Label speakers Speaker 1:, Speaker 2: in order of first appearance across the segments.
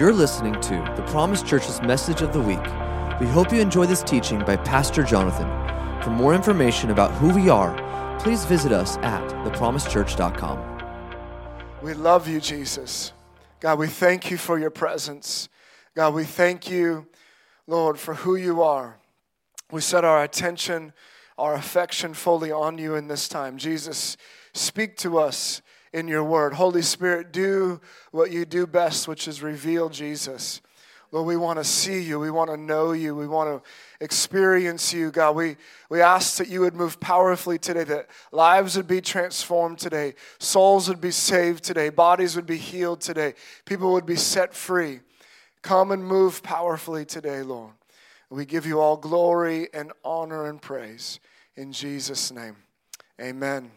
Speaker 1: You're listening to the Promise Church's message of the week. We hope you enjoy this teaching by Pastor Jonathan. For more information about who we are, please visit us at thepromisechurch.com.
Speaker 2: We love you, Jesus. God, we thank you for your presence. God, we thank you, Lord, for who you are. We set our attention, our affection fully on you in this time. Jesus, speak to us in your word. Holy Spirit, do what you do best, which is reveal Jesus. Lord, we want to see you. We want to know you. We want to experience you, God. We, we ask that you would move powerfully today, that lives would be transformed today, souls would be saved today, bodies would be healed today, people would be set free. Come and move powerfully today, Lord. We give you all glory and honor and praise in Jesus' name. Amen.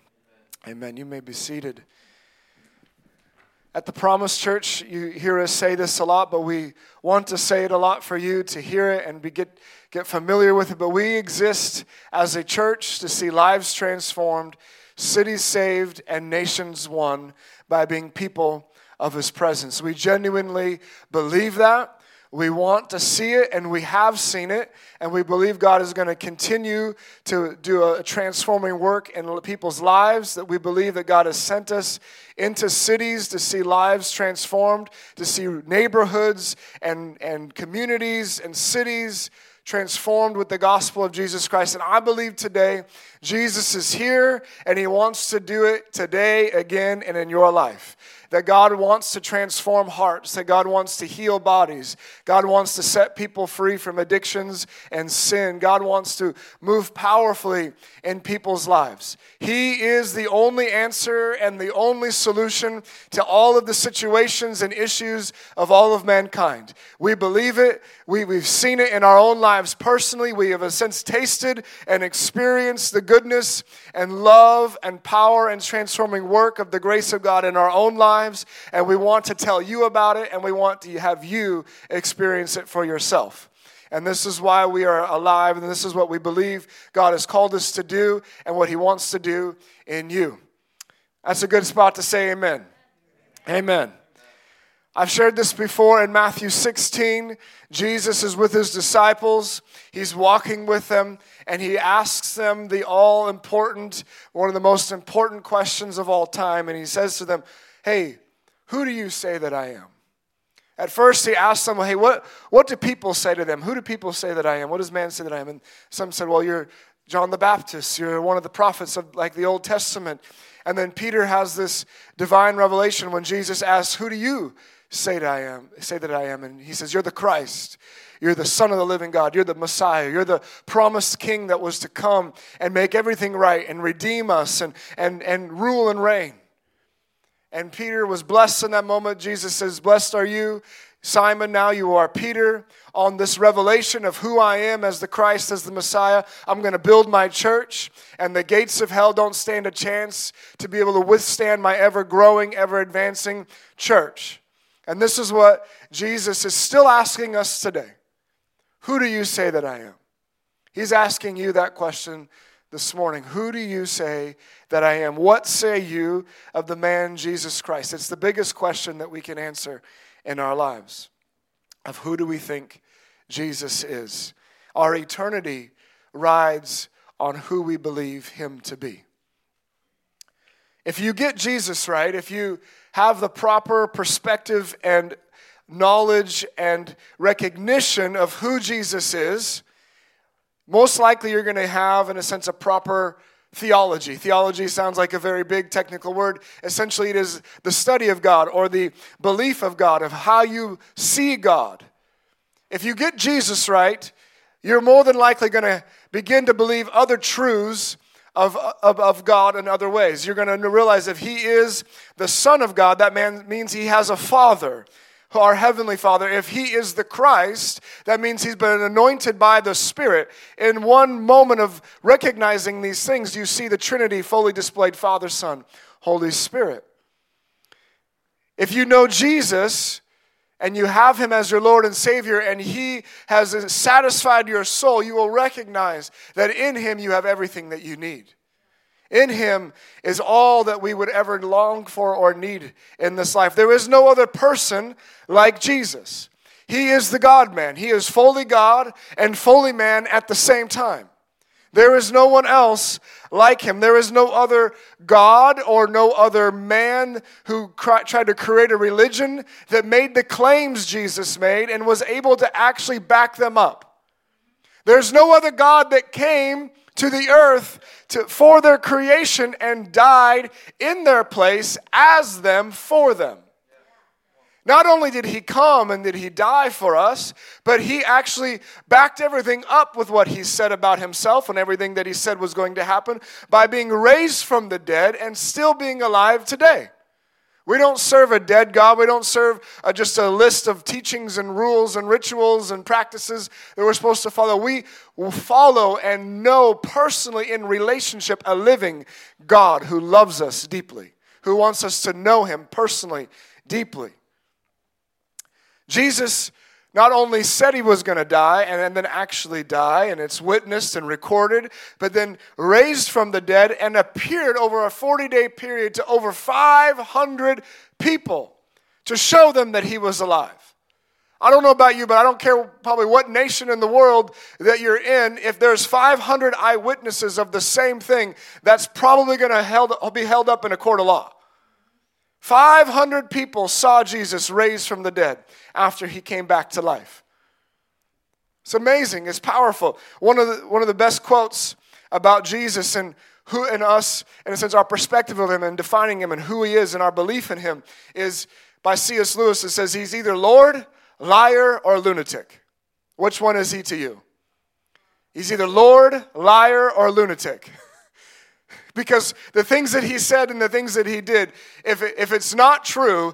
Speaker 2: Amen. You may be seated. At the Promise Church, you hear us say this a lot, but we want to say it a lot for you to hear it and be, get, get familiar with it. But we exist as a church to see lives transformed, cities saved, and nations won by being people of His presence. We genuinely believe that. We want to see it, and we have seen it, and we believe God is going to continue to do a transforming work in people's lives. That we believe that God has sent us into cities to see lives transformed, to see neighborhoods and, and communities and cities transformed with the gospel of Jesus Christ. And I believe today Jesus is here and he wants to do it today again and in your life that God wants to transform hearts, that God wants to heal bodies, God wants to set people free from addictions and sin. God wants to move powerfully in people's lives. He is the only answer and the only solution to all of the situations and issues of all of mankind. We believe it, we, we've seen it in our own lives personally. We have uh, since tasted and experienced the goodness and love and power and transforming work of the grace of God in our own lives lives, and we want to tell you about it, and we want to have you experience it for yourself. And this is why we are alive, and this is what we believe God has called us to do, and what He wants to do in you. That's a good spot to say amen. Amen. I've shared this before in Matthew 16. Jesus is with his disciples. He's walking with them, and he asks them the all important, one of the most important questions of all time. And he says to them, Hey, who do you say that I am? At first, he asked them, Hey, what, what do people say to them? Who do people say that I am? What does man say that I am? And some said, Well, you're John the Baptist. You're one of the prophets of like the Old Testament. And then Peter has this divine revelation when Jesus asks, Who do you say that I am? Say that I am. And he says, You're the Christ. You're the Son of the living God. You're the Messiah. You're the promised King that was to come and make everything right and redeem us and, and, and rule and reign. And Peter was blessed in that moment. Jesus says, Blessed are you, Simon, now you are Peter. On this revelation of who I am as the Christ, as the Messiah, I'm going to build my church, and the gates of hell don't stand a chance to be able to withstand my ever growing, ever advancing church. And this is what Jesus is still asking us today Who do you say that I am? He's asking you that question this morning. Who do you say that I am? What say you of the man Jesus Christ? It's the biggest question that we can answer in our lives. Of who do we think Jesus is? Our eternity rides on who we believe him to be. If you get Jesus right, if you have the proper perspective and knowledge and recognition of who Jesus is, most likely you're going to have, in a sense, a proper theology. Theology sounds like a very big technical word. Essentially, it is the study of God or the belief of God, of how you see God. If you get Jesus right, you're more than likely going to begin to believe other truths of, of, of God in other ways. You're going to realize if He is the Son of God, that man means He has a Father our Heavenly Father, if He is the Christ, that means He's been anointed by the Spirit. In one moment of recognizing these things, you see the Trinity fully displayed Father, Son, Holy Spirit. If you know Jesus, and you have him as your Lord and Savior, and he has satisfied your soul, you will recognize that in him you have everything that you need. In him is all that we would ever long for or need in this life. There is no other person like Jesus. He is the God man. He is fully God and fully man at the same time. There is no one else like him. There is no other God or no other man who tried to create a religion that made the claims Jesus made and was able to actually back them up. There's no other God that came to the earth to, for their creation and died in their place as them for them. Not only did he come and did he die for us, but he actually backed everything up with what he said about himself and everything that he said was going to happen by being raised from the dead and still being alive today. We don't serve a dead God. We don't serve uh, just a list of teachings and rules and rituals and practices that we're supposed to follow. We follow and know personally in relationship a living God who loves us deeply, who wants us to know him personally, deeply. Jesus not only said he was going to die and then actually die, and it's witnessed and recorded, but then raised from the dead and appeared over a 40 day period to over 500 people to show them that he was alive. I don't know about you, but I don't care probably what nation in the world that you're in. If there's 500 eyewitnesses of the same thing, that's probably going to be held up in a court of law. 500 people saw Jesus raised from the dead after he came back to life. It's amazing, it's powerful. One of the, one of the best quotes about Jesus and who and us, in a sense, our perspective of him and defining him and who he is and our belief in him is by C.S. Lewis. It says he's either Lord, liar, or lunatic. Which one is he to you? He's either Lord, liar, or lunatic. Because the things that he said and the things that he did, if, it, if it's not true,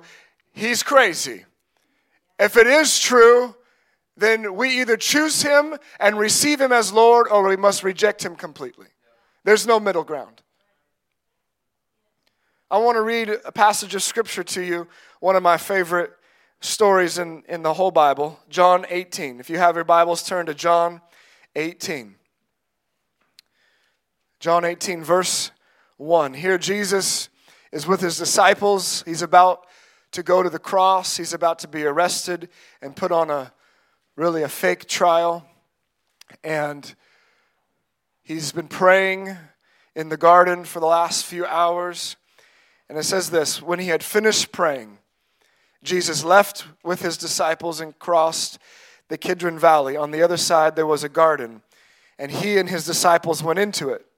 Speaker 2: he's crazy. If it is true, then we either choose him and receive him as Lord or we must reject him completely. There's no middle ground. I want to read a passage of scripture to you, one of my favorite stories in, in the whole Bible, John 18. If you have your Bibles, turn to John 18. John 18, verse 1. Here, Jesus is with his disciples. He's about to go to the cross, he's about to be arrested and put on a really a fake trial. And he's been praying in the garden for the last few hours. And it says this when he had finished praying, Jesus left with his disciples and crossed the Kidron Valley. On the other side, there was a garden, and he and his disciples went into it.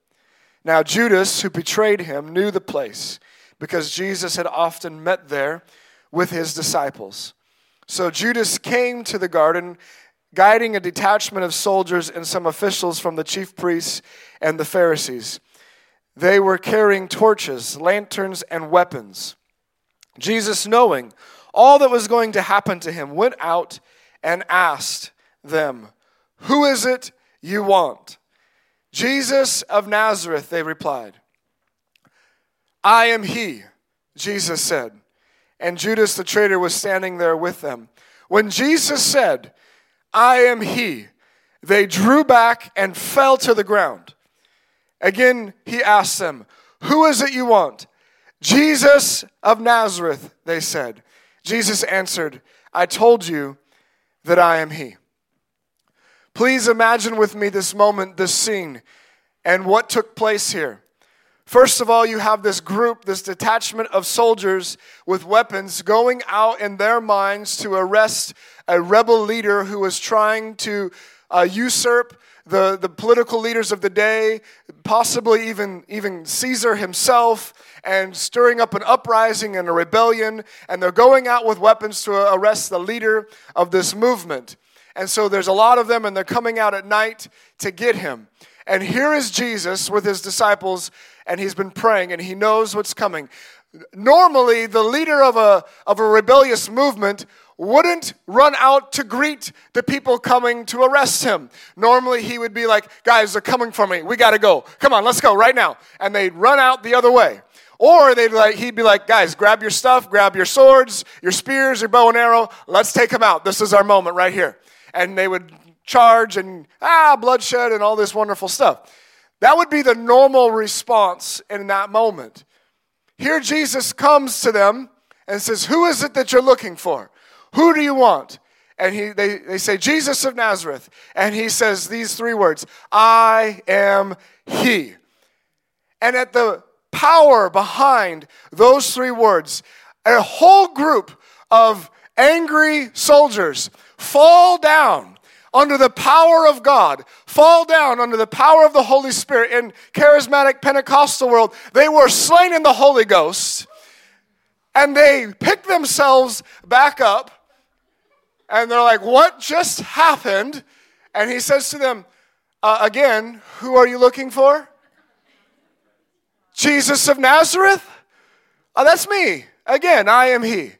Speaker 2: Now, Judas, who betrayed him, knew the place because Jesus had often met there with his disciples. So Judas came to the garden, guiding a detachment of soldiers and some officials from the chief priests and the Pharisees. They were carrying torches, lanterns, and weapons. Jesus, knowing all that was going to happen to him, went out and asked them, Who is it you want? Jesus of Nazareth, they replied. I am he, Jesus said. And Judas the traitor was standing there with them. When Jesus said, I am he, they drew back and fell to the ground. Again, he asked them, Who is it you want? Jesus of Nazareth, they said. Jesus answered, I told you that I am he. Please imagine with me this moment, this scene, and what took place here. First of all, you have this group, this detachment of soldiers with weapons going out in their minds to arrest a rebel leader who was trying to uh, usurp the, the political leaders of the day, possibly even, even Caesar himself, and stirring up an uprising and a rebellion. And they're going out with weapons to arrest the leader of this movement. And so there's a lot of them, and they're coming out at night to get him. And here is Jesus with his disciples, and he's been praying, and he knows what's coming. Normally, the leader of a, of a rebellious movement wouldn't run out to greet the people coming to arrest him. Normally, he would be like, Guys, they're coming for me. We got to go. Come on, let's go right now. And they'd run out the other way. Or they'd like, he'd be like, Guys, grab your stuff, grab your swords, your spears, your bow and arrow. Let's take them out. This is our moment right here and they would charge and ah, bloodshed and all this wonderful stuff. That would be the normal response in that moment. Here, Jesus comes to them and says, Who is it that you're looking for? Who do you want? And he, they, they say, Jesus of Nazareth. And he says these three words I am he. And at the power behind those three words, a whole group of angry soldiers fall down under the power of God, fall down under the power of the Holy Spirit. In charismatic Pentecostal world, they were slain in the Holy Ghost and they pick themselves back up and they're like, What just happened? And he says to them, uh, Again, who are you looking for? Jesus of Nazareth? Oh, that's me. Again, I am he.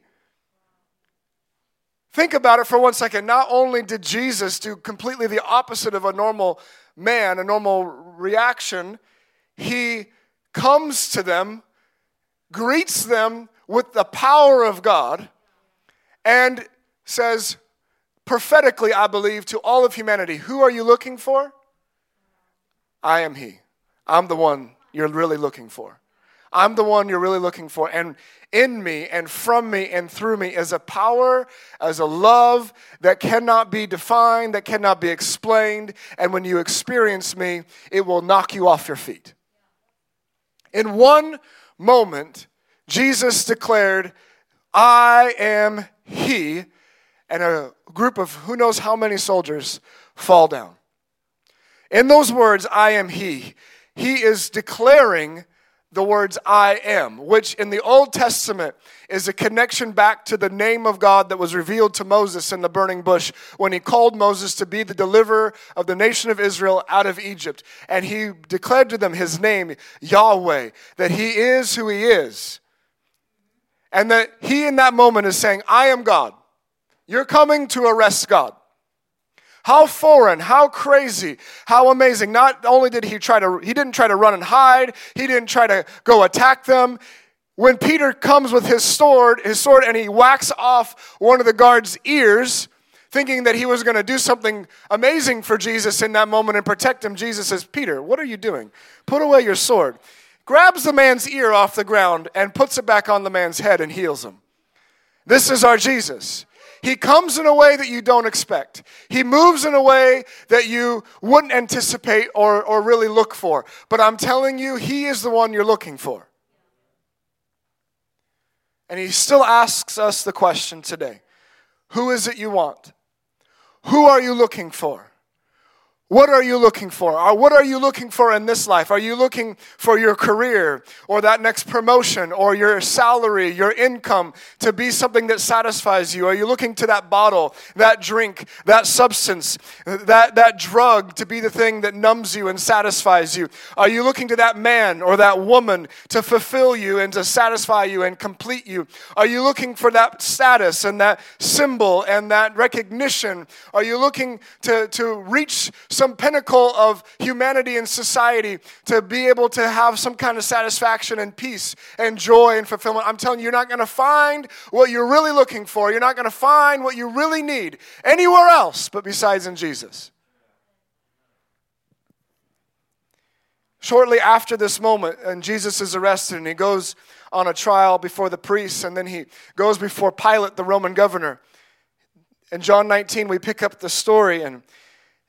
Speaker 2: Think about it for one second. Not only did Jesus do completely the opposite of a normal man, a normal reaction, he comes to them, greets them with the power of God, and says, prophetically, I believe, to all of humanity, Who are you looking for? I am He. I'm the one you're really looking for. I'm the one you're really looking for. And in me and from me and through me is a power, as a love that cannot be defined, that cannot be explained. And when you experience me, it will knock you off your feet. In one moment, Jesus declared, I am He, and a group of who knows how many soldiers fall down. In those words, I am He, He is declaring the words I am, which in the Old Testament is a connection back to the name of God that was revealed to Moses in the burning bush when he called Moses to be the deliverer of the nation of Israel out of Egypt. And he declared to them his name, Yahweh, that he is who he is. And that he in that moment is saying, I am God. You're coming to arrest God. How foreign, how crazy, how amazing. Not only did he try to, he didn't try to run and hide, he didn't try to go attack them. When Peter comes with his sword, his sword, and he whacks off one of the guard's ears, thinking that he was going to do something amazing for Jesus in that moment and protect him, Jesus says, Peter, what are you doing? Put away your sword. Grabs the man's ear off the ground and puts it back on the man's head and heals him. This is our Jesus. He comes in a way that you don't expect. He moves in a way that you wouldn't anticipate or, or really look for. But I'm telling you, He is the one you're looking for. And He still asks us the question today Who is it you want? Who are you looking for? What are you looking for? Or what are you looking for in this life? Are you looking for your career or that next promotion or your salary, your income to be something that satisfies you? Are you looking to that bottle, that drink, that substance, that, that drug to be the thing that numbs you and satisfies you? Are you looking to that man or that woman to fulfill you and to satisfy you and complete you? Are you looking for that status and that symbol and that recognition? Are you looking to, to reach some pinnacle of humanity and society to be able to have some kind of satisfaction and peace and joy and fulfillment. I'm telling you, you're not going to find what you're really looking for. You're not going to find what you really need anywhere else but besides in Jesus. Shortly after this moment, and Jesus is arrested and he goes on a trial before the priests, and then he goes before Pilate, the Roman governor. In John 19, we pick up the story, and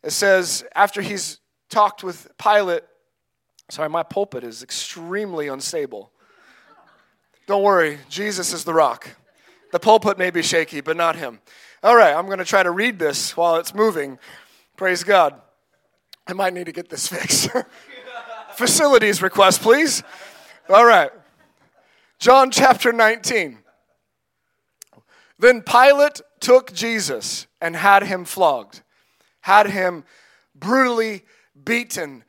Speaker 2: it says, after he's talked with Pilate, sorry, my pulpit is extremely unstable. Don't worry, Jesus is the rock. The pulpit may be shaky, but not him. All right, I'm going to try to read this while it's moving. Praise God. I might need to get this fixed. Facilities request, please. All right. John chapter 19. Then Pilate took Jesus and had him flogged had him brutally beaten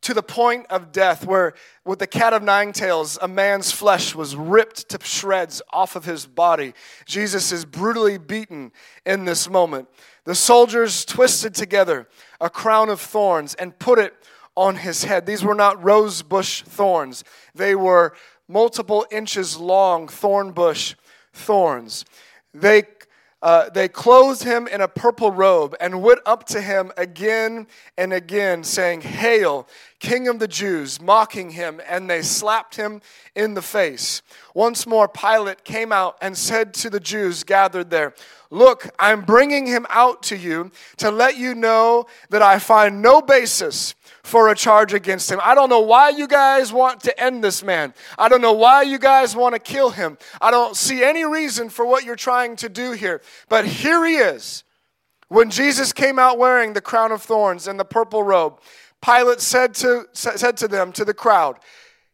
Speaker 2: to the point of death, where with the cat of nine tails, a man's flesh was ripped to shreds off of his body. Jesus is brutally beaten in this moment. The soldiers twisted together a crown of thorns and put it on his head. These were not rose bush thorns, they were multiple inches long thorn bush thorns. They uh, they clothed him in a purple robe and went up to him again and again, saying, Hail, King of the Jews, mocking him, and they slapped him in the face. Once more, Pilate came out and said to the Jews gathered there, Look, I'm bringing him out to you to let you know that I find no basis for a charge against him. I don't know why you guys want to end this man. I don't know why you guys want to kill him. I don't see any reason for what you're trying to do here. But here he is. When Jesus came out wearing the crown of thorns and the purple robe, Pilate said to, said to them, to the crowd,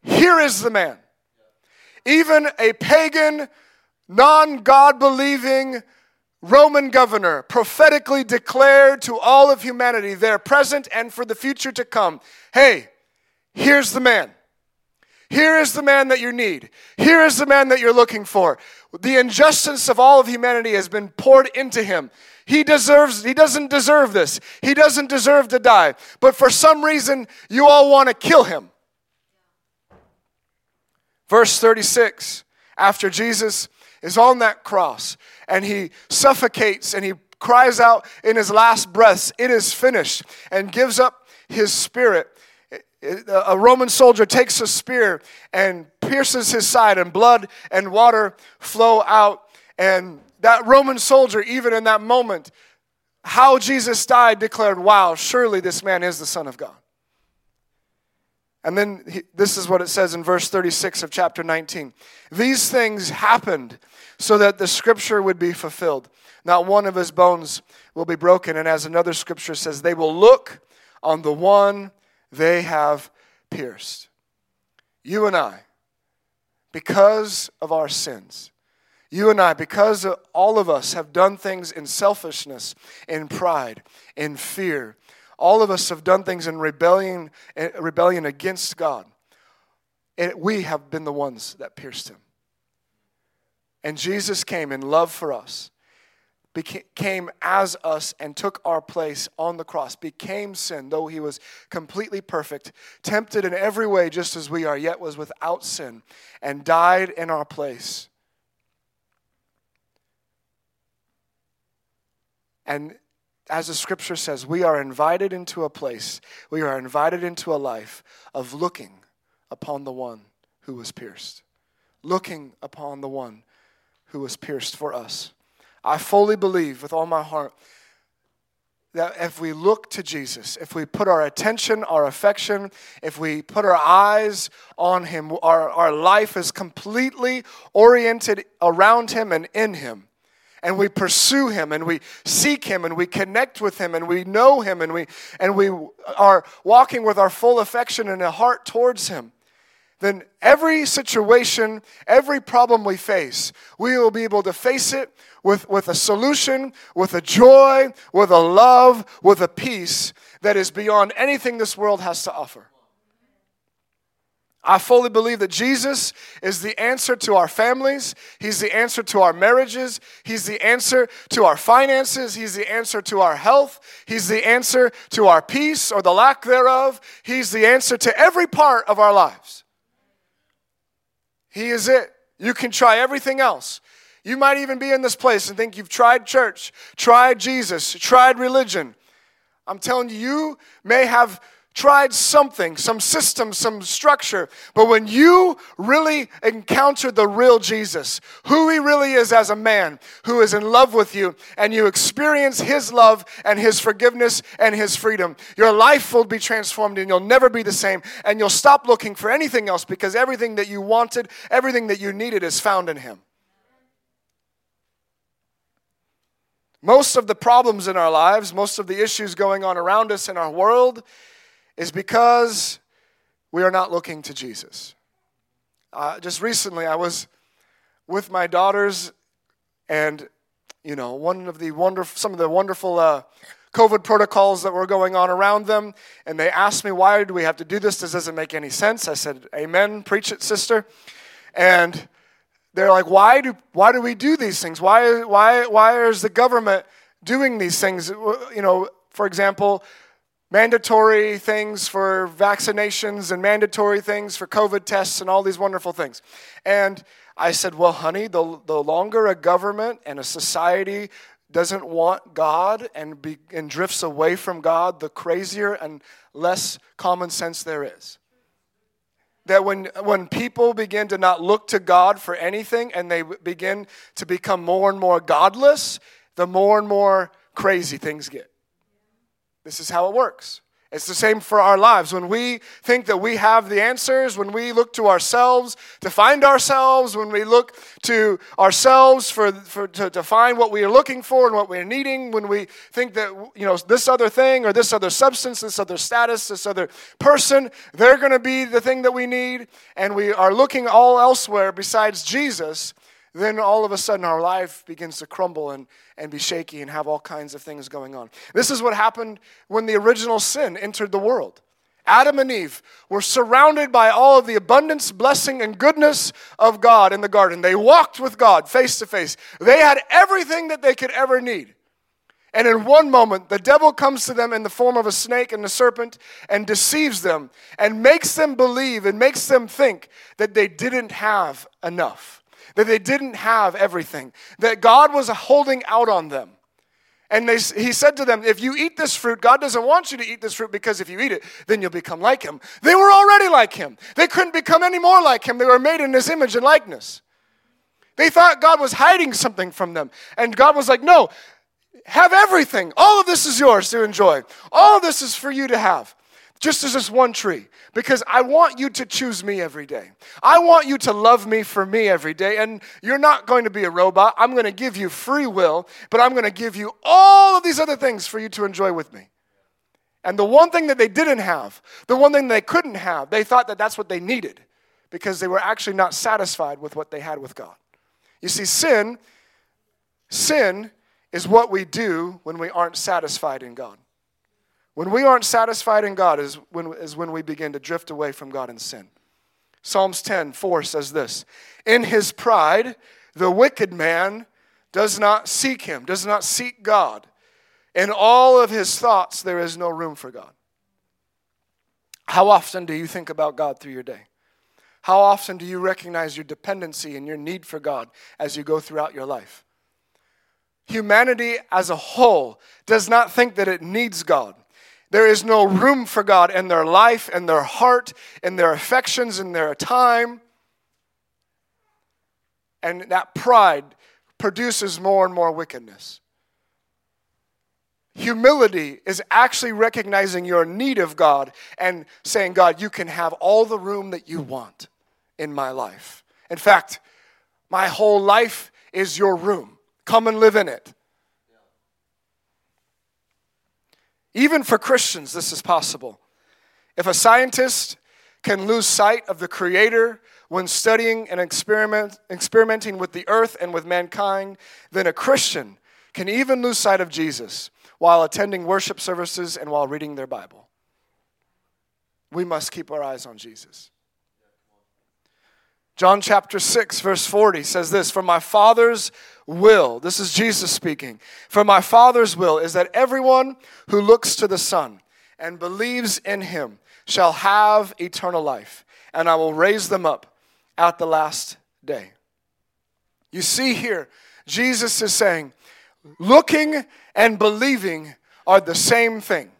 Speaker 2: Here is the man. Even a pagan, non God believing Roman governor prophetically declared to all of humanity, there present and for the future to come, Hey, here's the man. Here is the man that you need. Here is the man that you're looking for. The injustice of all of humanity has been poured into him. He deserves he doesn't deserve this. He doesn't deserve to die. But for some reason you all want to kill him. Verse 36 after Jesus is on that cross and he suffocates and he cries out in his last breaths, It is finished, and gives up his spirit. A Roman soldier takes a spear and pierces his side, and blood and water flow out. And that Roman soldier, even in that moment, how Jesus died, declared, Wow, surely this man is the Son of God. And then he, this is what it says in verse 36 of chapter 19. These things happened so that the scripture would be fulfilled. Not one of his bones will be broken. And as another scripture says, they will look on the one they have pierced. You and I, because of our sins, you and I, because all of us have done things in selfishness, in pride, in fear, all of us have done things in rebellion, eh, rebellion against God. And we have been the ones that pierced him. And Jesus came in love for us, became as us, and took our place on the cross, became sin, though he was completely perfect, tempted in every way just as we are, yet was without sin, and died in our place. And as the scripture says, we are invited into a place, we are invited into a life of looking upon the one who was pierced, looking upon the one who was pierced for us. I fully believe with all my heart that if we look to Jesus, if we put our attention, our affection, if we put our eyes on Him, our, our life is completely oriented around Him and in Him and we pursue him and we seek him and we connect with him and we know him and we and we are walking with our full affection and a heart towards him then every situation every problem we face we will be able to face it with, with a solution with a joy with a love with a peace that is beyond anything this world has to offer I fully believe that Jesus is the answer to our families. He's the answer to our marriages. He's the answer to our finances. He's the answer to our health. He's the answer to our peace or the lack thereof. He's the answer to every part of our lives. He is it. You can try everything else. You might even be in this place and think you've tried church, tried Jesus, tried religion. I'm telling you, you may have tried something, some system, some structure, but when you really encounter the real Jesus, who he really is as a man who is in love with you, and you experience his love and his forgiveness and his freedom, your life will be transformed and you'll never be the same. And you'll stop looking for anything else because everything that you wanted, everything that you needed is found in him. Most of the problems in our lives, most of the issues going on around us in our world, is because we are not looking to Jesus. Uh, just recently, I was with my daughters, and you know, one of the wonderful, some of the wonderful uh, COVID protocols that were going on around them, and they asked me, "Why do we have to do this? This doesn't make any sense." I said, "Amen, preach it, sister." And they're like, "Why do why do we do these things? Why why why is the government doing these things? You know, for example." Mandatory things for vaccinations and mandatory things for COVID tests and all these wonderful things. And I said, Well, honey, the, the longer a government and a society doesn't want God and, be, and drifts away from God, the crazier and less common sense there is. That when, when people begin to not look to God for anything and they begin to become more and more godless, the more and more crazy things get. This is how it works. It's the same for our lives. When we think that we have the answers, when we look to ourselves to find ourselves, when we look to ourselves for, for to, to find what we are looking for and what we're needing, when we think that you know this other thing or this other substance, this other status, this other person, they're going to be the thing that we need, and we are looking all elsewhere besides Jesus, then all of a sudden our life begins to crumble and, and be shaky and have all kinds of things going on. This is what happened when the original sin entered the world. Adam and Eve were surrounded by all of the abundance, blessing, and goodness of God in the garden. They walked with God face to face. They had everything that they could ever need. And in one moment, the devil comes to them in the form of a snake and a serpent and deceives them and makes them believe and makes them think that they didn't have enough that they didn't have everything, that God was holding out on them. And they, he said to them, If you eat this fruit, God doesn't want you to eat this fruit because if you eat it, then you'll become like him. They were already like him. They couldn't become any more like him. They were made in his image and likeness. They thought God was hiding something from them. And God was like, No, have everything. All of this is yours to enjoy. All of this is for you to have just as this one tree, because I want you to choose me every day. I want you to love me for me every day. And you're not going to be a robot. I'm going to give you free will, but I'm going to give you all of these other things for you to enjoy with me. And the one thing that they didn't have, the one thing they couldn't have, they thought that that's what they needed because they were actually not satisfied with what they had with God. You see, sin, sin is what we do when we aren't satisfied in God. When we aren't satisfied in God is when, is when we begin to drift away from God in sin. Psalms 10 4 says this In his pride, the wicked man does not seek him, does not seek God. In all of his thoughts, there is no room for God. How often do you think about God through your day? How often do you recognize your dependency and your need for God as you go throughout your life? Humanity as a whole does not think that it needs God. There is no room for God in their life, in their heart, in their affections, in their time. And that pride produces more and more wickedness. Humility is actually recognizing your need of God and saying, God, you can have all the room that you want in my life. In fact, my whole life is your room. Come and live in it. Even for Christians, this is possible. If a scientist can lose sight of the Creator when studying and experiment, experimenting with the earth and with mankind, then a Christian can even lose sight of Jesus while attending worship services and while reading their Bible. We must keep our eyes on Jesus. John chapter 6, verse 40 says this For my Father's will, this is Jesus speaking, for my Father's will is that everyone who looks to the Son and believes in him shall have eternal life, and I will raise them up at the last day. You see here, Jesus is saying, looking and believing are the same thing.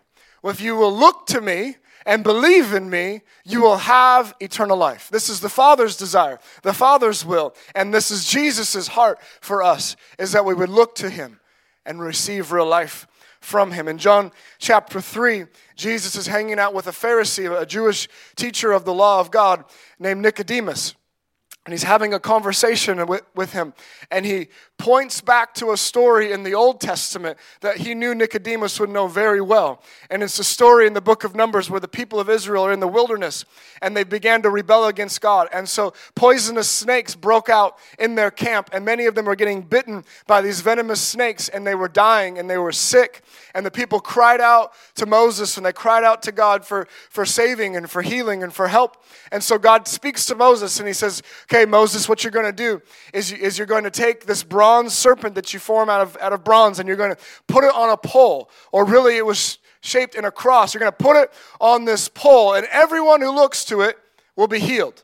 Speaker 2: If you will look to me, and believe in me, you will have eternal life. This is the Father's desire, the Father's will, and this is Jesus' heart for us, is that we would look to him and receive real life from him. In John chapter 3, Jesus is hanging out with a Pharisee, a Jewish teacher of the law of God named Nicodemus and he's having a conversation with, with him. And he points back to a story in the Old Testament that he knew Nicodemus would know very well. And it's a story in the book of Numbers where the people of Israel are in the wilderness and they began to rebel against God. And so poisonous snakes broke out in their camp, and many of them were getting bitten by these venomous snakes, and they were dying and they were sick. And the people cried out to Moses and they cried out to God for, for saving and for healing and for help. And so God speaks to Moses and he says, Okay, Moses, what you're going to do is, you, is you're going to take this bronze serpent that you form out of, out of bronze and you're going to put it on a pole. Or really, it was shaped in a cross. You're going to put it on this pole, and everyone who looks to it will be healed.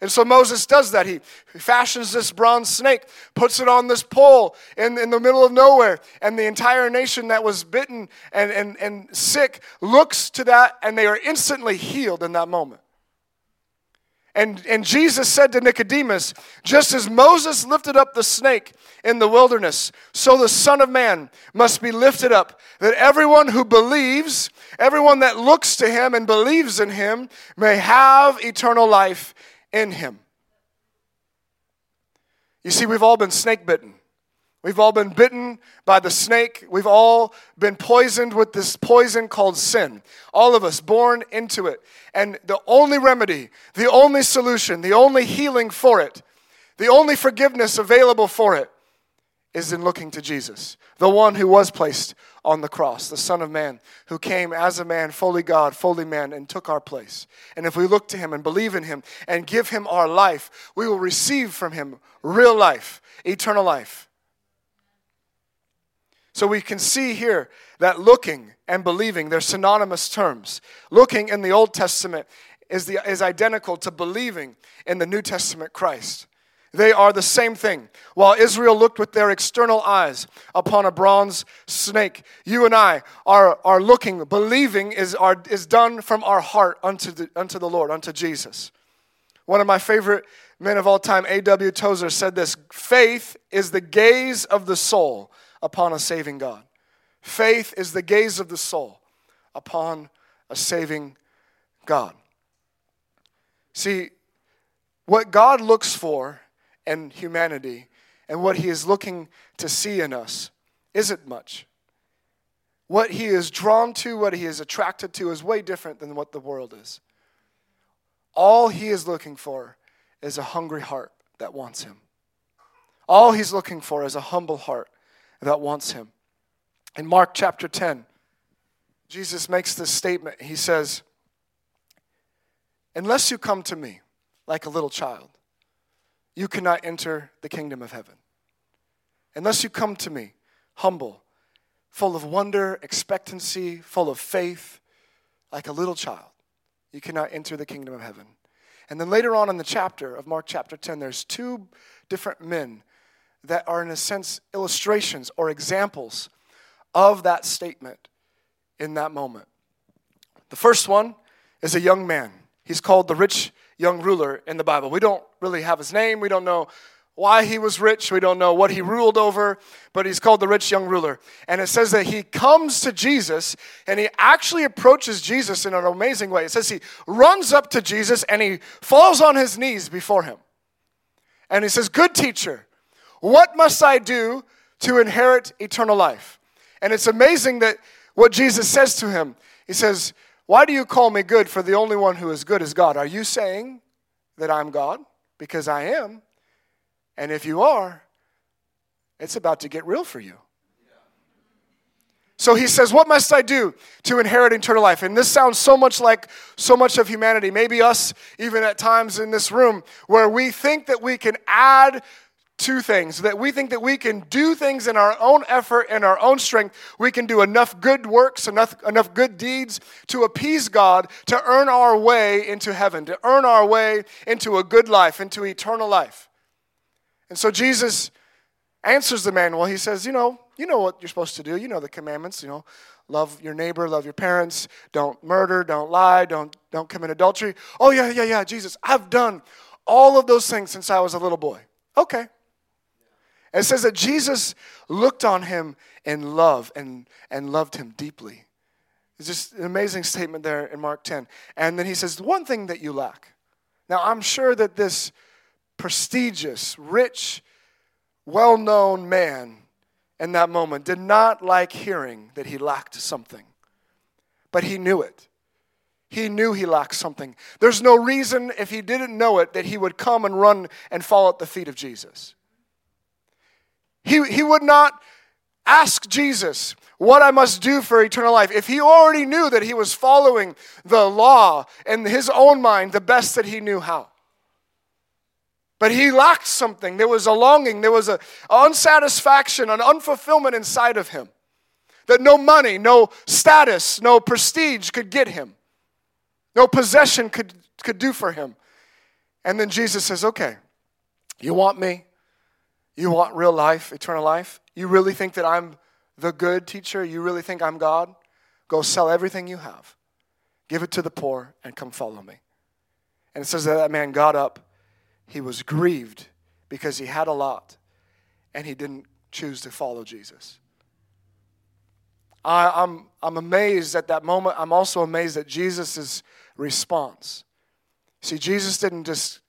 Speaker 2: And so Moses does that. He fashions this bronze snake, puts it on this pole in, in the middle of nowhere, and the entire nation that was bitten and, and, and sick looks to that, and they are instantly healed in that moment. And, and Jesus said to Nicodemus, just as Moses lifted up the snake in the wilderness, so the Son of Man must be lifted up, that everyone who believes, everyone that looks to him and believes in him, may have eternal life in him. You see, we've all been snake bitten. We've all been bitten by the snake. We've all been poisoned with this poison called sin. All of us born into it. And the only remedy, the only solution, the only healing for it, the only forgiveness available for it is in looking to Jesus, the one who was placed on the cross, the Son of Man, who came as a man, fully God, fully man, and took our place. And if we look to him and believe in him and give him our life, we will receive from him real life, eternal life. So we can see here that looking and believing, they're synonymous terms. Looking in the Old Testament is, the, is identical to believing in the New Testament Christ. They are the same thing. While Israel looked with their external eyes upon a bronze snake, you and I are, are looking, believing is, are, is done from our heart unto the, unto the Lord, unto Jesus. One of my favorite men of all time, A.W. Tozer, said this Faith is the gaze of the soul upon a saving God. Faith is the gaze of the soul upon a saving God. See, what God looks for in humanity and what He is looking to see in us isn't much. What He is drawn to, what He is attracted to, is way different than what the world is. All He is looking for is a hungry heart that wants Him. All He's looking for is a humble heart that wants him. In Mark chapter 10, Jesus makes this statement. He says, Unless you come to me like a little child, you cannot enter the kingdom of heaven. Unless you come to me humble, full of wonder, expectancy, full of faith, like a little child, you cannot enter the kingdom of heaven. And then later on in the chapter of Mark chapter 10, there's two different men that are, in a sense, illustrations or examples of that statement in that moment. The first one is a young man. He's called the rich young ruler in the Bible. We don't really have his name, we don't know why he was rich. We don't know what he ruled over, but he's called the rich young ruler. And it says that he comes to Jesus and he actually approaches Jesus in an amazing way. It says he runs up to Jesus and he falls on his knees before him. And he says, Good teacher, what must I do to inherit eternal life? And it's amazing that what Jesus says to him, he says, Why do you call me good? For the only one who is good is God. Are you saying that I'm God? Because I am. And if you are, it's about to get real for you. So he says, What must I do to inherit eternal life? And this sounds so much like so much of humanity, maybe us even at times in this room, where we think that we can add two things that we think that we can do things in our own effort and our own strength. We can do enough good works enough enough good deeds to appease god to earn our way into heaven to earn our way into a good life into eternal life. And so jesus answers the man. Well he says you know you know what you're supposed to do. You know the commandments you know. Love your neighbor love your parents. Don't murder don't lie don't don't commit adultery. Oh yeah yeah yeah jesus i've done all of those things since i was a little boy. Okay it says that Jesus looked on him in love and, and loved him deeply. It's just an amazing statement there in Mark 10. And then he says, One thing that you lack. Now, I'm sure that this prestigious, rich, well known man in that moment did not like hearing that he lacked something, but he knew it. He knew he lacked something. There's no reason, if he didn't know it, that he would come and run and fall at the feet of Jesus. He, he would not ask Jesus what I must do for eternal life if he already knew that he was following the law in his own mind the best that he knew how. But he lacked something. There was a longing, there was an unsatisfaction, an unfulfillment inside of him that no money, no status, no prestige could get him, no possession could, could do for him. And then Jesus says, Okay, you want me? You want real life, eternal life? You really think that I'm the good teacher? You really think I'm God? Go sell everything you have, give it to the poor, and come follow me. And it says that that man got up. He was grieved because he had a lot and he didn't choose to follow Jesus. I, am I'm, I'm amazed at that moment. I'm also amazed at Jesus' response. See, Jesus didn't just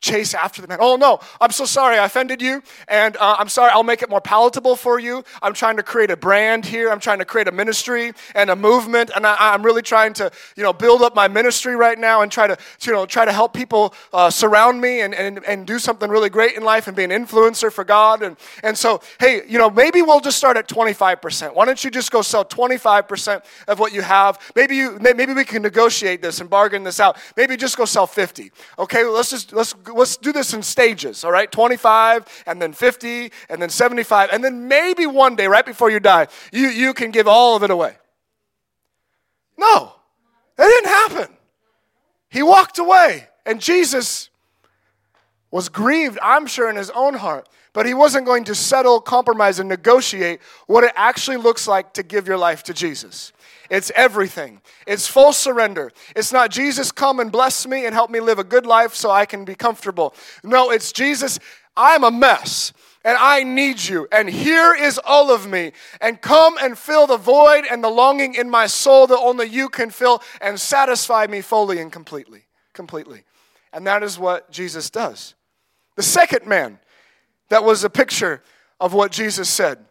Speaker 2: chase after the man. Oh no, I'm so sorry I offended you, and uh, I'm sorry, I'll make it more palatable for you. I'm trying to create a brand here. I'm trying to create a ministry and a movement, and I, am really trying to, you know, build up my ministry right now and try to, you know, try to help people uh, surround me and, and, and do something really great in life and be an influencer for God. And, and so, hey, you know, maybe we'll just start at 25%. Why don't you just go sell 25% of what you have? Maybe you, maybe we can negotiate this and bargain this out. Maybe just go sell 50. Okay, let's just, let's let's do this in stages, all right? 25 and then 50 and then 75 and then maybe one day right before you die, you, you can give all of it away. No, that didn't happen. He walked away and Jesus was grieved, I'm sure, in his own heart. But he wasn't going to settle, compromise, and negotiate what it actually looks like to give your life to Jesus. It's everything. It's full surrender. It's not Jesus, come and bless me and help me live a good life so I can be comfortable. No, it's Jesus, I'm a mess and I need you. And here is all of me. And come and fill the void and the longing in my soul that only you can fill and satisfy me fully and completely. Completely. And that is what Jesus does. The second man that was a picture of what Jesus said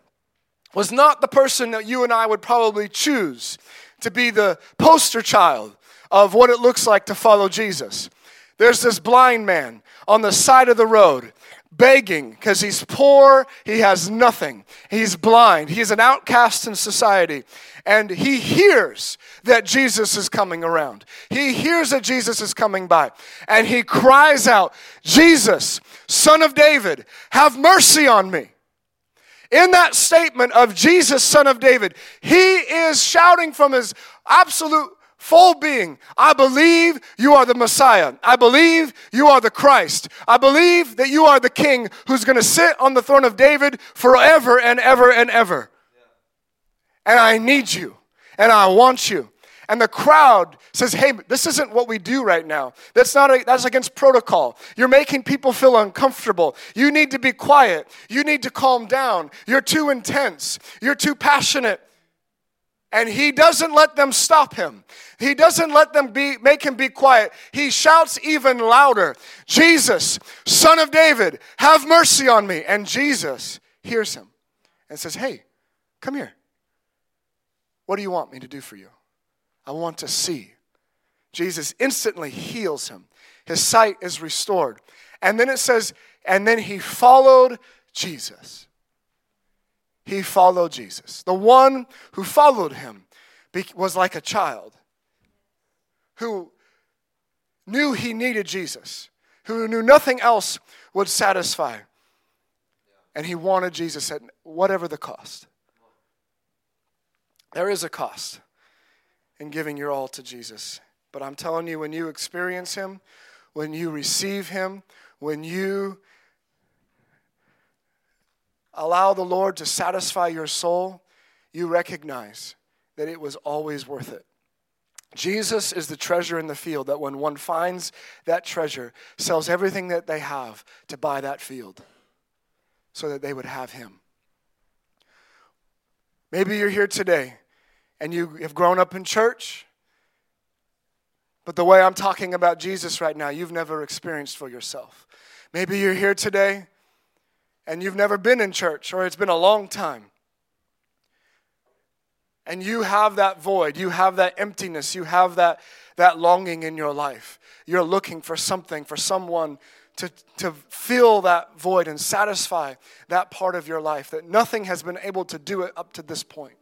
Speaker 2: was not the person that you and I would probably choose to be the poster child of what it looks like to follow Jesus. There's this blind man on the side of the road begging because he's poor, he has nothing, he's blind, he's an outcast in society. And he hears that Jesus is coming around. He hears that Jesus is coming by. And he cries out, Jesus, son of David, have mercy on me. In that statement of Jesus, son of David, he is shouting from his absolute full being I believe you are the Messiah. I believe you are the Christ. I believe that you are the King who's going to sit on the throne of David forever and ever and ever. And I need you, and I want you and the crowd says, "Hey, this isn't what we do right now. That's not a, that's against protocol. You're making people feel uncomfortable. You need to be quiet. You need to calm down. You're too intense. You're too passionate." And he doesn't let them stop him. He doesn't let them be make him be quiet. He shouts even louder, "Jesus, son of David, have mercy on me." And Jesus hears him and says, "Hey, come here. What do you want me to do for you?" I want to see. Jesus instantly heals him. His sight is restored. And then it says, and then he followed Jesus. He followed Jesus. The one who followed him was like a child who knew he needed Jesus, who knew nothing else would satisfy. And he wanted Jesus at whatever the cost. There is a cost in giving your all to Jesus. But I'm telling you, when you experience Him, when you receive Him, when you allow the Lord to satisfy your soul, you recognize that it was always worth it. Jesus is the treasure in the field that when one finds that treasure, sells everything that they have to buy that field so that they would have Him. Maybe you're here today and you have grown up in church, but the way I'm talking about Jesus right now, you've never experienced for yourself. Maybe you're here today and you've never been in church, or it's been a long time. And you have that void, you have that emptiness, you have that, that longing in your life. You're looking for something, for someone to, to fill that void and satisfy that part of your life that nothing has been able to do it up to this point.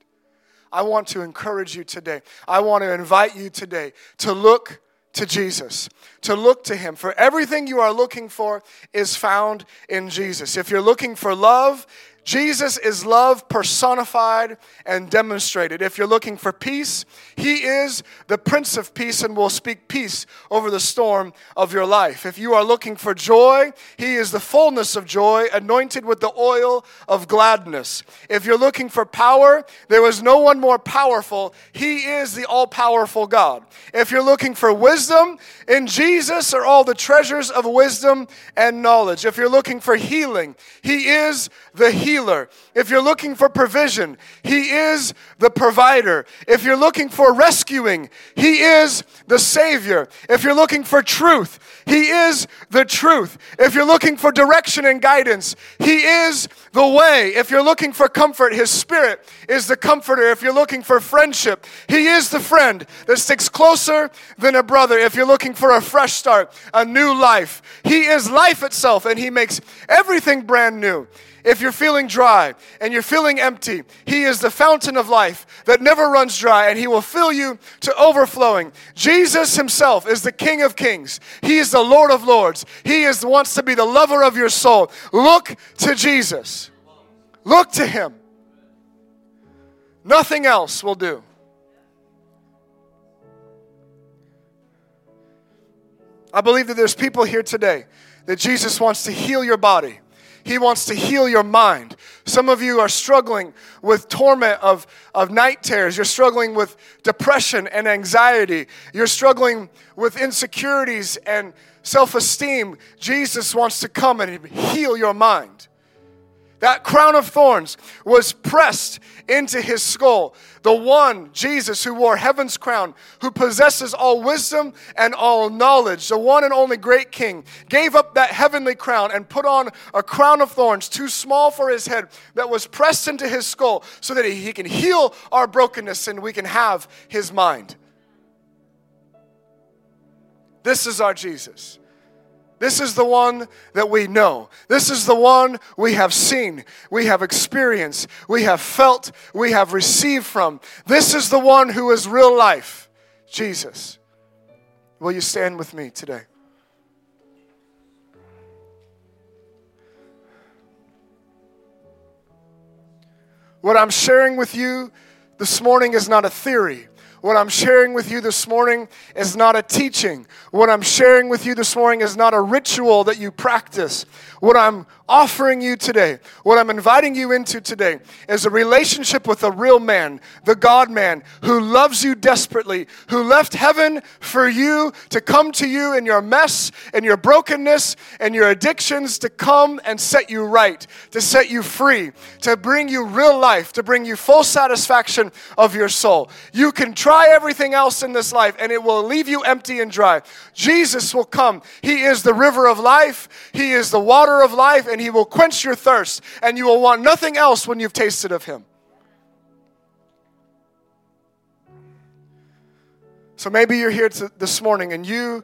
Speaker 2: I want to encourage you today. I want to invite you today to look to Jesus, to look to Him. For everything you are looking for is found in Jesus. If you're looking for love, Jesus is love personified and demonstrated. If you're looking for peace, He is the Prince of Peace and will speak peace over the storm of your life. If you are looking for joy, He is the fullness of joy, anointed with the oil of gladness. If you're looking for power, there is no one more powerful. He is the all powerful God. If you're looking for wisdom, in Jesus are all the treasures of wisdom and knowledge. If you're looking for healing, He is the healer. If you're looking for provision, He is the provider. If you're looking for rescuing, He is the Savior. If you're looking for truth, He is the truth. If you're looking for direction and guidance, He is the way. If you're looking for comfort, His Spirit is the comforter. If you're looking for friendship, He is the friend that sticks closer than a brother. If you're looking for a fresh start, a new life, He is life itself and He makes everything brand new. If you're feeling dry and you're feeling empty, He is the fountain of life that never runs dry and He will fill you to overflowing. Jesus Himself is the King of kings, He is the Lord of lords. He is, wants to be the lover of your soul. Look to Jesus, look to Him. Nothing else will do. I believe that there's people here today that Jesus wants to heal your body. He wants to heal your mind. Some of you are struggling with torment of, of night terrors. You're struggling with depression and anxiety. You're struggling with insecurities and self esteem. Jesus wants to come and heal your mind. That crown of thorns was pressed into his skull. The one, Jesus, who wore heaven's crown, who possesses all wisdom and all knowledge, the one and only great king, gave up that heavenly crown and put on a crown of thorns too small for his head that was pressed into his skull so that he can heal our brokenness and we can have his mind. This is our Jesus. This is the one that we know. This is the one we have seen, we have experienced, we have felt, we have received from. This is the one who is real life, Jesus. Will you stand with me today? What I'm sharing with you this morning is not a theory. What I'm sharing with you this morning is not a teaching. What I'm sharing with you this morning is not a ritual that you practice. What I'm offering you today, what I'm inviting you into today, is a relationship with a real man, the God man, who loves you desperately, who left heaven for you to come to you in your mess and your brokenness and your addictions to come and set you right, to set you free, to bring you real life, to bring you full satisfaction of your soul. You can try everything else in this life and it will leave you empty and dry. Jesus will come. He is the river of life, He is the water of life and He will quench your thirst, and you will want nothing else when you've tasted of Him. So maybe you're here to, this morning and you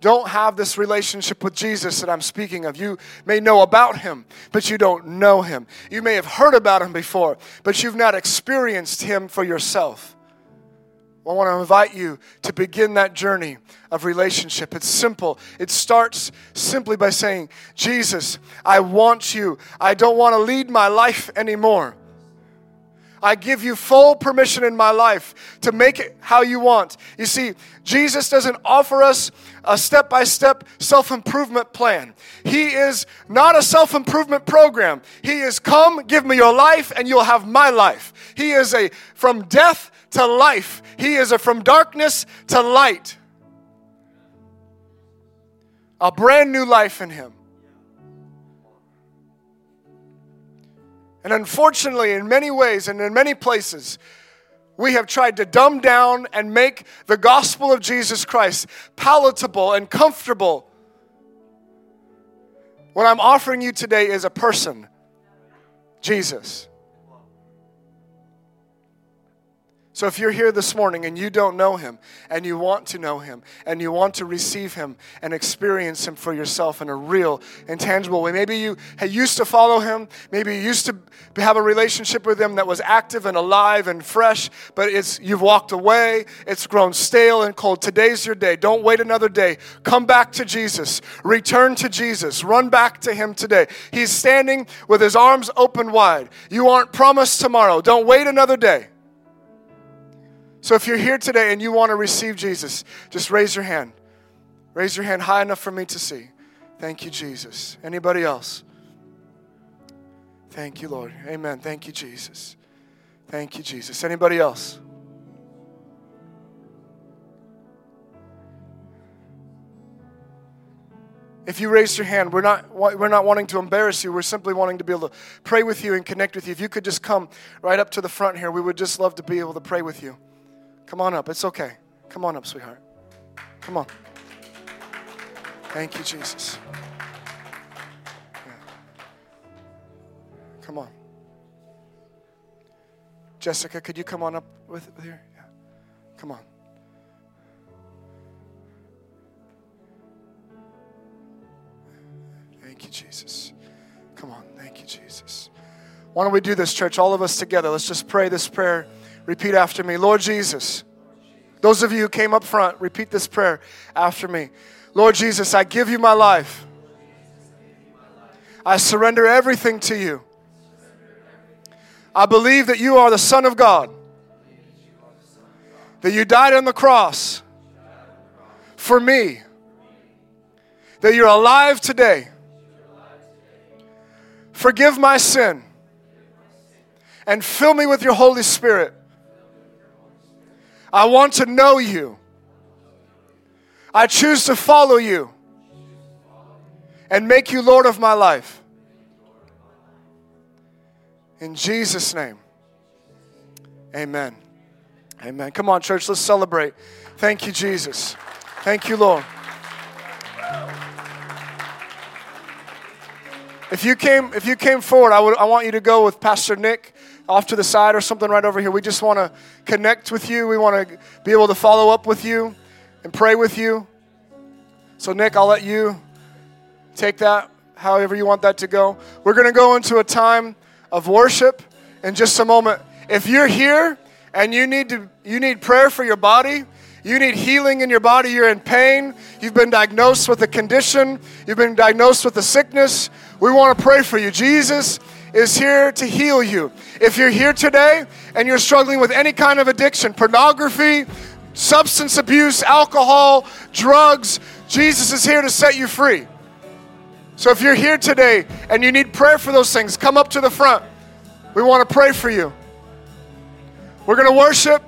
Speaker 2: don't have this relationship with Jesus that I'm speaking of. You may know about him, but you don't know him. You may have heard about him before, but you've not experienced him for yourself. I want to invite you to begin that journey of relationship. It's simple. It starts simply by saying, Jesus, I want you. I don't want to lead my life anymore. I give you full permission in my life to make it how you want. You see, Jesus doesn't offer us a step by step self improvement plan. He is not a self improvement program. He is come, give me your life, and you'll have my life. He is a from death to life. He is a from darkness to light. A brand new life in Him. And unfortunately, in many ways and in many places, we have tried to dumb down and make the gospel of Jesus Christ palatable and comfortable. What I'm offering you today is a person, Jesus. So if you're here this morning and you don't know him and you want to know him and you want to receive him and experience him for yourself in a real and tangible way, maybe you used to follow him, maybe you used to have a relationship with him that was active and alive and fresh, but it's you've walked away, it's grown stale and cold. Today's your day. Don't wait another day. Come back to Jesus. Return to Jesus. Run back to him today. He's standing with his arms open wide. You aren't promised tomorrow. Don't wait another day. So if you're here today and you want to receive Jesus, just raise your hand. Raise your hand high enough for me to see. Thank you, Jesus. Anybody else? Thank you, Lord. Amen. Thank you, Jesus. Thank you, Jesus. Anybody else? If you raise your hand, we're not, we're not wanting to embarrass you. We're simply wanting to be able to pray with you and connect with you. If you could just come right up to the front here, we would just love to be able to pray with you. Come on up. It's okay. Come on up, sweetheart. Come on. Thank you, Jesus. Yeah. Come on. Jessica, could you come on up with, with here? Yeah. Come on. Thank you, Jesus. Come on. Thank you, Jesus. Why don't we do this, church? All of us together. Let's just pray this prayer Repeat after me Lord Jesus. Those of you who came up front, repeat this prayer after me. Lord Jesus, I give you my life. I surrender everything to you. I believe that you are the Son of God, that you died on the cross for me, that you're alive today. Forgive my sin and fill me with your Holy Spirit. I want to know you. I choose to follow you and make you Lord of my life. In Jesus' name, amen. Amen. Come on, church, let's celebrate. Thank you, Jesus. Thank you, Lord. If you came, if you came forward, I, would, I want you to go with Pastor Nick off to the side or something right over here. We just want to connect with you. We want to be able to follow up with you and pray with you. So, Nick, I'll let you take that however you want that to go. We're going to go into a time of worship in just a moment. If you're here and you need to you need prayer for your body, you need healing in your body, you're in pain, you've been diagnosed with a condition, you've been diagnosed with a sickness, we want to pray for you. Jesus is here to heal you. If you're here today and you're struggling with any kind of addiction, pornography, substance abuse, alcohol, drugs, Jesus is here to set you free. So if you're here today and you need prayer for those things, come up to the front. We want to pray for you. We're going to worship.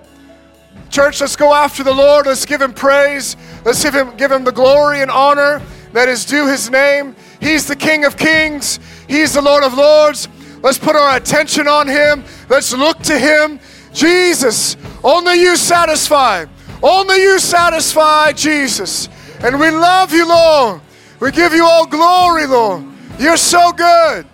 Speaker 2: Church, let's go after the Lord. Let's give him praise. Let's give him, give him the glory and honor that is due his name. He's the King of Kings, He's the Lord of Lords. Let's put our attention on Him. Let's look to Him. Jesus, only you satisfy. Only you satisfy, Jesus. And we love you, Lord. We give you all glory, Lord. You're so good.